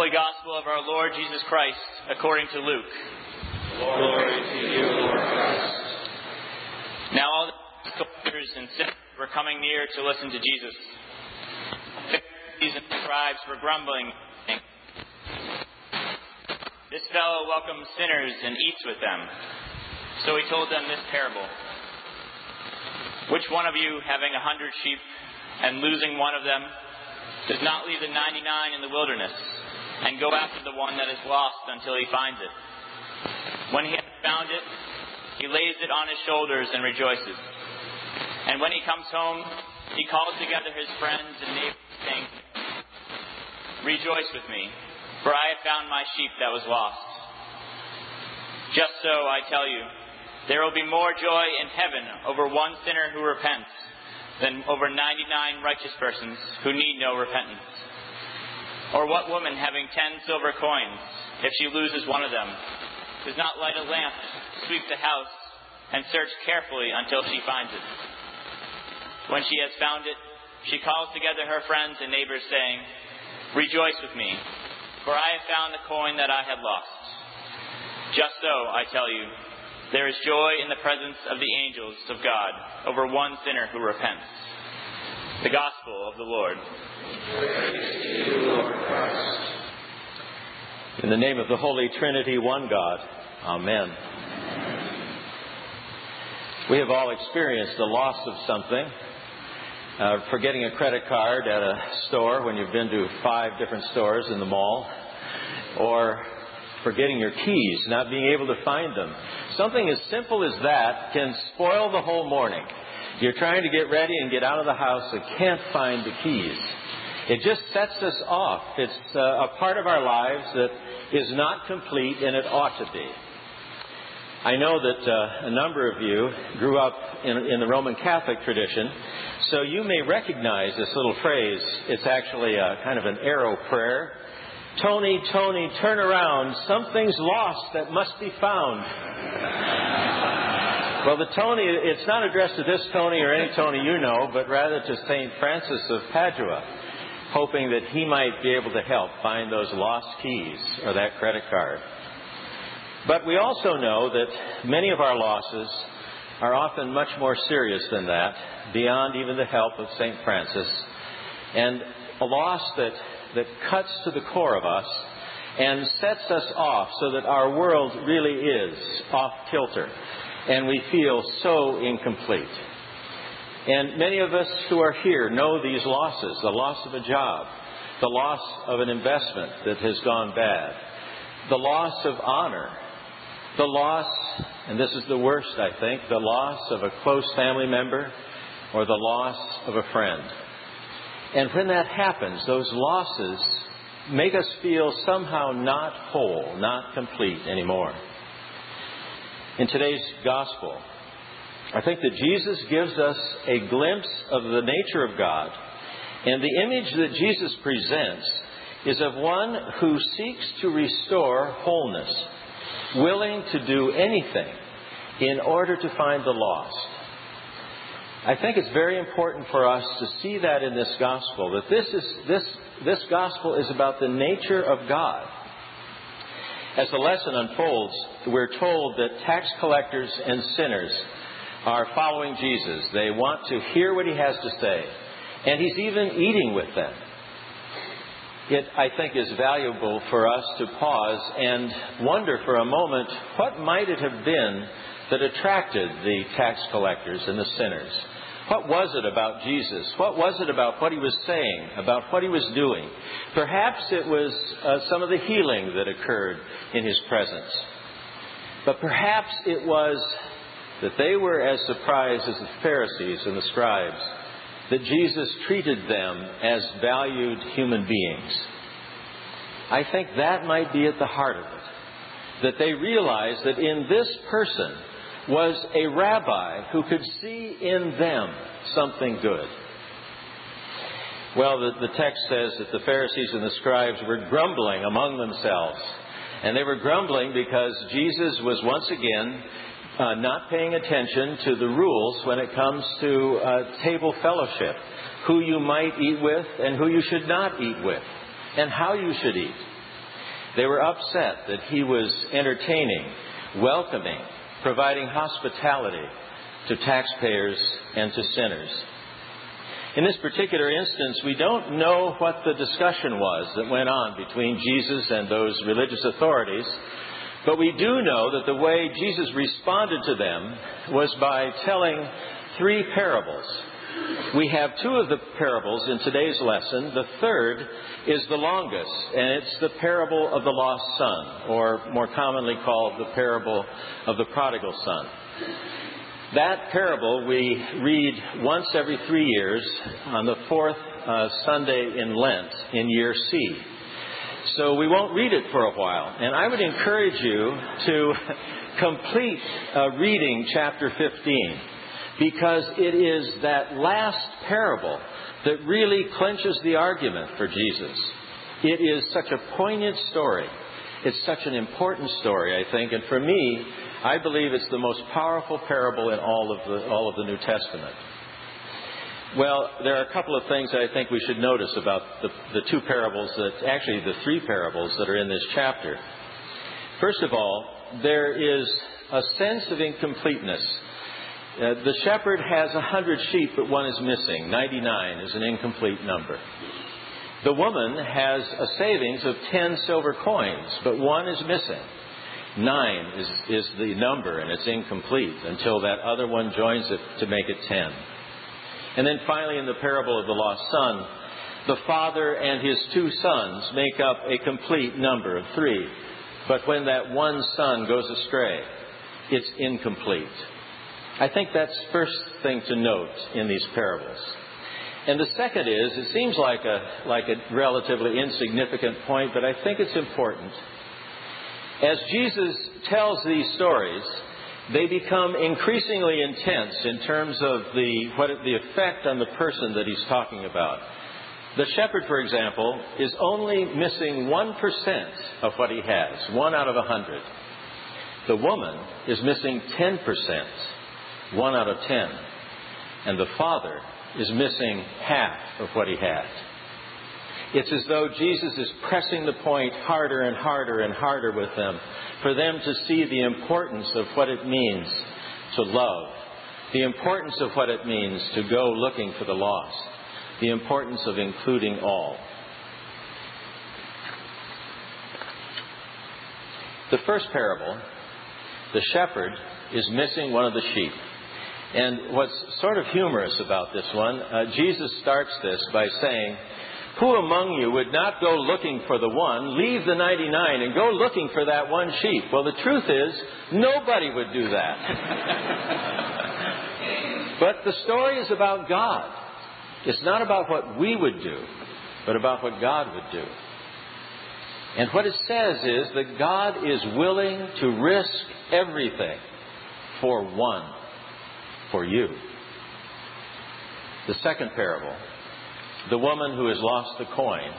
Holy Gospel of our Lord Jesus Christ according to Luke. Glory to you, Lord Christ. Now all the soldiers and sinners were coming near to listen to Jesus. Pharisees and scribes were grumbling. This fellow welcomes sinners and eats with them. So he told them this parable. Which one of you, having a hundred sheep and losing one of them, does not leave the ninety nine in the wilderness and go after the one that is lost until he finds it? When he has found it, he lays it on his shoulders and rejoices. And when he comes home, he calls together his friends and neighbors, saying, Rejoice with me, for I have found my sheep that was lost. Just so, I tell you, there will be more joy in heaven over one sinner who repents than over 99 righteous persons who need no repentance. Or what woman having ten silver coins, if she loses one of them, does not light a lamp, sweep the house, and search carefully until she finds it? When she has found it, she calls together her friends and neighbors, saying, Rejoice with me, for I have found the coin that I had lost. Just so, I tell you, there is joy in the presence of the angels of God over one sinner who repents. The Gospel of the Lord. In the name of the Holy Trinity, one God. Amen. We have all experienced the loss of something. Uh, forgetting a credit card at a store when you've been to five different stores in the mall, or forgetting your keys, not being able to find them. Something as simple as that can spoil the whole morning. You're trying to get ready and get out of the house and can't find the keys. It just sets us off. It's uh, a part of our lives that is not complete and it ought to be. I know that uh, a number of you grew up in, in, the Roman Catholic tradition, so you may recognize this little phrase. It's actually a, kind of an arrow prayer. Tony, Tony, turn around. Something's lost that must be found. Well, the Tony, it's not addressed to this Tony or any Tony you know, but rather to St. Francis of Padua, hoping that he might be able to help find those lost keys or that credit card. But we also know that many of our losses are often much more serious than that, beyond even the help of St. Francis. And a loss that, that cuts to the core of us and sets us off so that our world really is off kilter and we feel so incomplete. And many of us who are here know these losses the loss of a job, the loss of an investment that has gone bad, the loss of honor the loss, and this is the worst, I think, the loss of a close family member or the loss of a friend. And when that happens, those losses make us feel somehow not whole, not complete anymore. In today's gospel, I think that Jesus gives us a glimpse of the nature of God. And the image that Jesus presents is of one who seeks to restore wholeness willing to do anything in order to find the lost. I think it's very important for us to see that in this gospel, that this, is, this, this gospel is about the nature of God. As the lesson unfolds, we're told that tax collectors and sinners are following Jesus. They want to hear what he has to say, and he's even eating with them it, I think, is valuable for us to pause and wonder for a moment what might it have been that attracted the tax collectors and the sinners? What was it about Jesus? What was it about what he was saying, about what he was doing? Perhaps it was uh, some of the healing that occurred in his presence. But perhaps it was that they were as surprised as the Pharisees and the scribes that Jesus treated them as valued human beings. I think that might be at the heart of it. That they realized that in this person was a rabbi who could see in them something good. Well, the, the text says that the Pharisees and the scribes were grumbling among themselves. And they were grumbling because Jesus was once again uh, not paying attention to the rules when it comes to uh, table fellowship who you might eat with and who you should not eat with, and how you should eat. They were upset that he was entertaining, welcoming, providing hospitality to taxpayers and to sinners. In this particular instance, we don't know what the discussion was that went on between Jesus and those religious authorities, but we do know that the way Jesus responded to them was by telling three parables. We have two of the parables in today's lesson. The third is the longest, and it's the parable of the lost son, or more commonly called the parable of the prodigal son. That parable we read once every three years on the fourth uh, Sunday in Lent in year C. So we won't read it for a while. And I would encourage you to complete uh, reading chapter 15 because it is that last parable that really clenches the argument for Jesus. It is such a poignant story. It's such an important story, I think, and for me, I believe it's the most powerful parable in all of the, all of the New Testament. Well, there are a couple of things I think we should notice about the, the two parables that, actually the three parables that are in this chapter. First of all, there is a sense of incompleteness. Uh, the shepherd has a hundred sheep, but one is missing. Ninety-nine is an incomplete number. The woman has a savings of ten silver coins, but one is missing. Nine is, is the number, and it's incomplete until that other one joins it to make it ten. And then finally, in the parable of the lost son, the father and his two sons make up a complete number of three. But when that one son goes astray, it's incomplete. I think that's first thing to note in these parables. And the second is, it seems like a, like a relatively insignificant point, but I think it's important. As Jesus tells these stories, they become increasingly intense in terms of the, what, the effect on the person that he's talking about. The shepherd, for example, is only missing 1% of what he has, one out of a hundred. The woman is missing 10%, one out of ten. And the father is missing half of what he had. It's as though Jesus is pressing the point harder and harder and harder with them for them to see the importance of what it means to love, the importance of what it means to go looking for the lost, the importance of including all. The first parable, the shepherd is missing one of the sheep. And what's sort of humorous about this one, uh, Jesus starts this by saying, who among you would not go looking for the one, leave the 99, and go looking for that one sheep? Well, the truth is, nobody would do that. but the story is about God. It's not about what we would do, but about what God would do. And what it says is that God is willing to risk everything for one, for you. The second parable the woman who has lost the coin,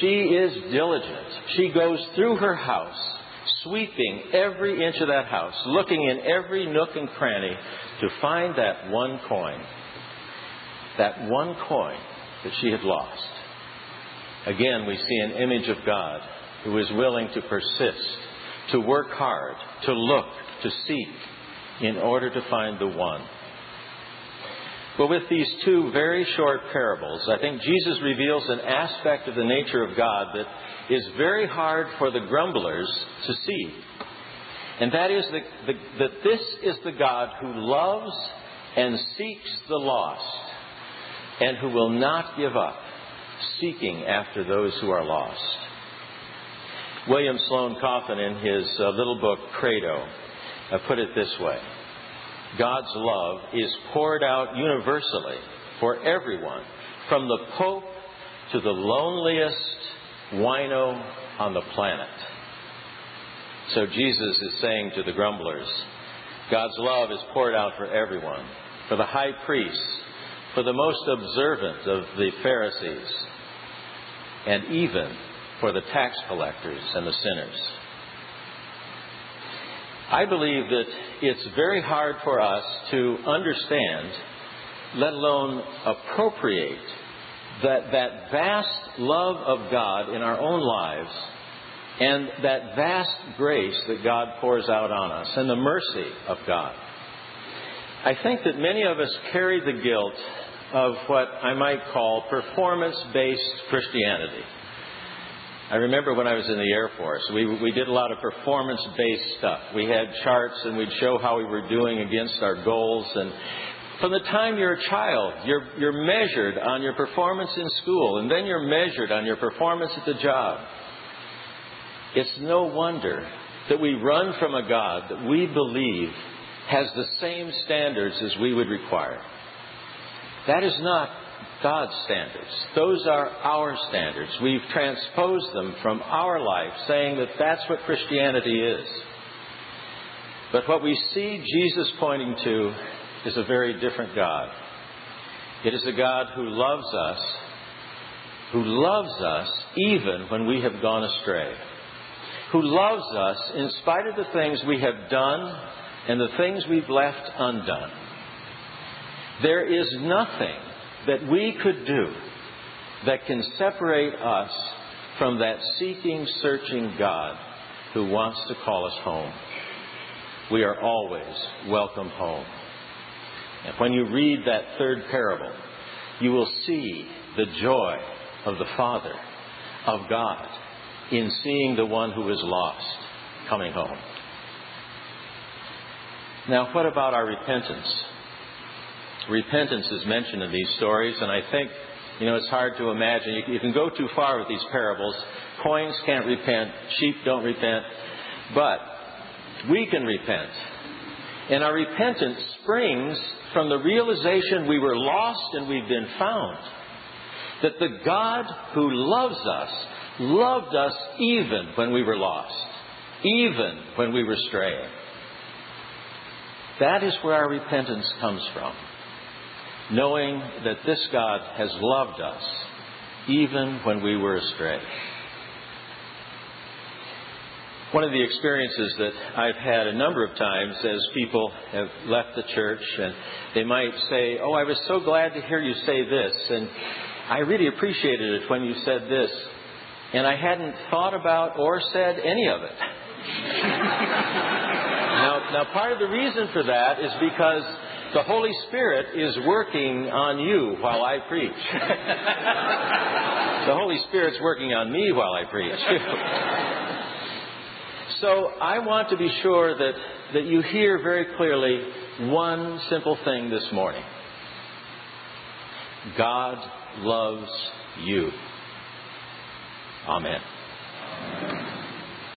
she is diligent. She goes through her house, sweeping every inch of that house, looking in every nook and cranny to find that one coin. That one coin that she had lost. Again, we see an image of God who is willing to persist, to work hard, to look, to seek, in order to find the one. But with these two very short parables, I think Jesus reveals an aspect of the nature of God that is very hard for the grumblers to see. And that is the, that this is the God who loves and seeks the lost and who will not give up seeking after those who are lost. William Sloane Coffin, in his uh, little book, Credo, uh, put it this way God's love is poured out universally for everyone, from the Pope to the loneliest wino on the planet. So Jesus is saying to the grumblers, God's love is poured out for everyone, for the high priests, for the most observant of the Pharisees, and even for the tax collectors and the sinners. I believe that it's very hard for us to understand, let alone appropriate, that, that vast love of God in our own lives and that vast grace that God pours out on us and the mercy of God. I think that many of us carry the guilt of what I might call performance based Christianity. I remember when I was in the Air Force, we, we did a lot of performance based stuff. We had charts and we'd show how we were doing against our goals. And from the time you're a child, you're, you're measured on your performance in school, and then you're measured on your performance at the job. It's no wonder that we run from a God that we believe has the same standards as we would require. That is not God's standards. Those are our standards. We've transposed them from our life, saying that that's what Christianity is. But what we see Jesus pointing to is a very different God. It is a God who loves us, who loves us even when we have gone astray, who loves us in spite of the things we have done and the things we've left undone. There is nothing that we could do that can separate us from that seeking, searching God who wants to call us home. We are always welcome home. And when you read that third parable, you will see the joy of the Father, of God, in seeing the one who is lost coming home. Now, what about our repentance? Repentance is mentioned in these stories, and I think, you know, it's hard to imagine. You, you can go too far with these parables. Coins can't repent, sheep don't repent, but we can repent. And our repentance springs from the realization we were lost and we've been found. That the God who loves us loved us even when we were lost, even when we were straying. That is where our repentance comes from. Knowing that this God has loved us even when we were astray. One of the experiences that I've had a number of times as people have left the church and they might say, Oh, I was so glad to hear you say this, and I really appreciated it when you said this, and I hadn't thought about or said any of it. now, now, part of the reason for that is because the Holy Spirit is working on you while I preach. the Holy Spirit's working on me while I preach. So I want to be sure that, that you hear very clearly one simple thing this morning God loves you. Amen.